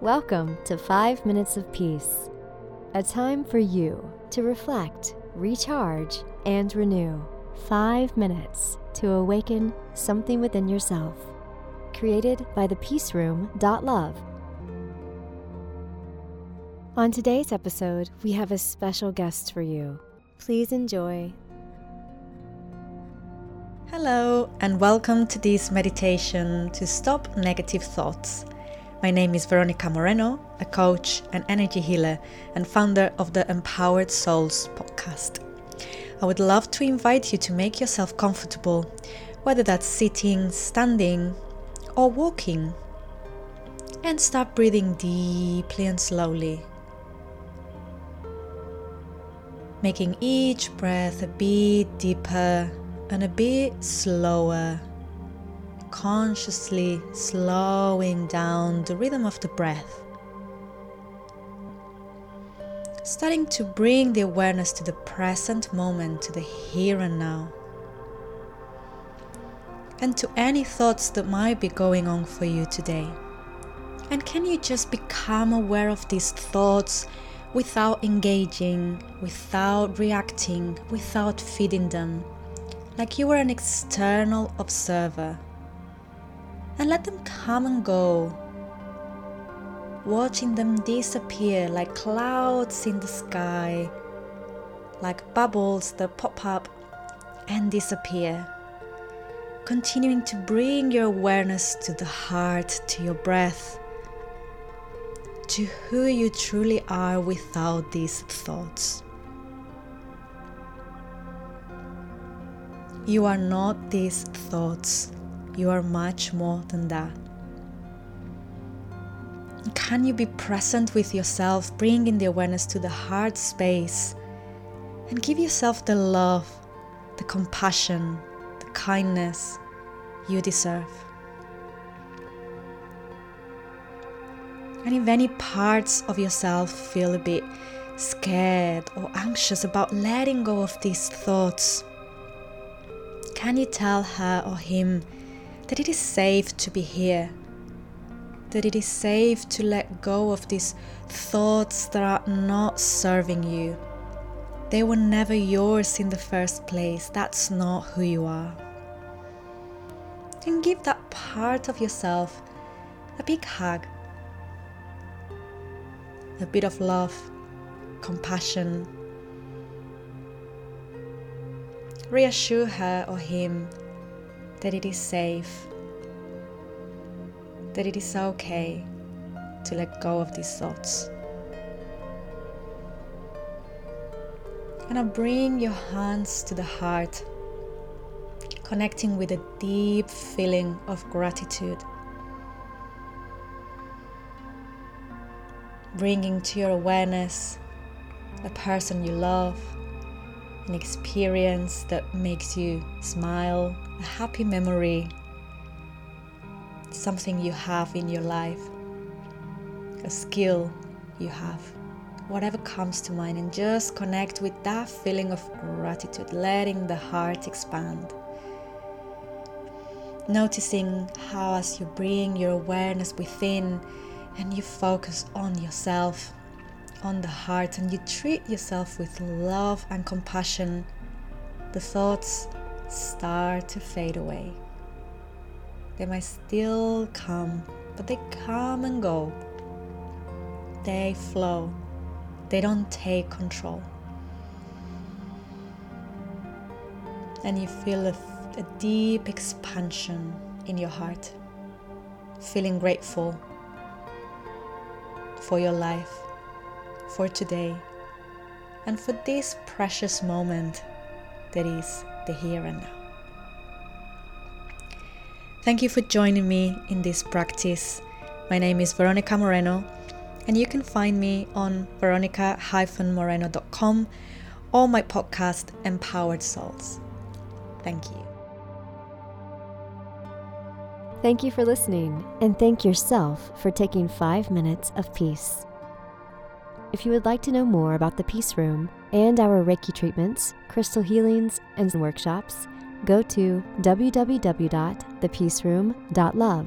Welcome to 5 Minutes of Peace, a time for you to reflect, recharge, and renew. 5 minutes to awaken something within yourself. Created by the thepeaceroom.love. On today's episode, we have a special guest for you. Please enjoy. Hello, and welcome to this meditation to stop negative thoughts. My name is Veronica Moreno, a coach, an energy healer, and founder of the Empowered Souls podcast. I would love to invite you to make yourself comfortable, whether that's sitting, standing, or walking. And start breathing deeply and slowly, making each breath a bit deeper and a bit slower consciously slowing down the rhythm of the breath. Starting to bring the awareness to the present moment, to the here and now. And to any thoughts that might be going on for you today. And can you just become aware of these thoughts without engaging, without reacting, without feeding them? Like you were an external observer and let them come and go, watching them disappear like clouds in the sky, like bubbles that pop up and disappear. Continuing to bring your awareness to the heart, to your breath, to who you truly are without these thoughts. You are not these thoughts. You are much more than that. Can you be present with yourself, bringing the awareness to the heart space, and give yourself the love, the compassion, the kindness you deserve? And if any parts of yourself feel a bit scared or anxious about letting go of these thoughts, can you tell her or him that it is safe to be here, that it is safe to let go of these thoughts that are not serving you. They were never yours in the first place. That's not who you are. And give that part of yourself a big hug, a bit of love, compassion. Reassure her or him that it is safe, that it is okay to let go of these thoughts. And now bring your hands to the heart, connecting with a deep feeling of gratitude. Bringing to your awareness a person you love, an experience that makes you smile a happy memory, something you have in your life, a skill you have, whatever comes to mind, and just connect with that feeling of gratitude, letting the heart expand. Noticing how, as you bring your awareness within and you focus on yourself, on the heart, and you treat yourself with love and compassion, the thoughts start to fade away. They might still come, but they come and go. They flow, they don't take control. And you feel a, a deep expansion in your heart, feeling grateful for your life, for today, and for this precious moment that is the here and now. Thank you for joining me in this practice. My name is Veronica Moreno, and you can find me on veronica-moreno.com or my podcast, Empowered Souls. Thank you. Thank you for listening, and thank yourself for taking five minutes of peace. If you would like to know more about the Peace Room and our Reiki treatments, crystal healings, and workshops, go to www.thepeaceroom.love.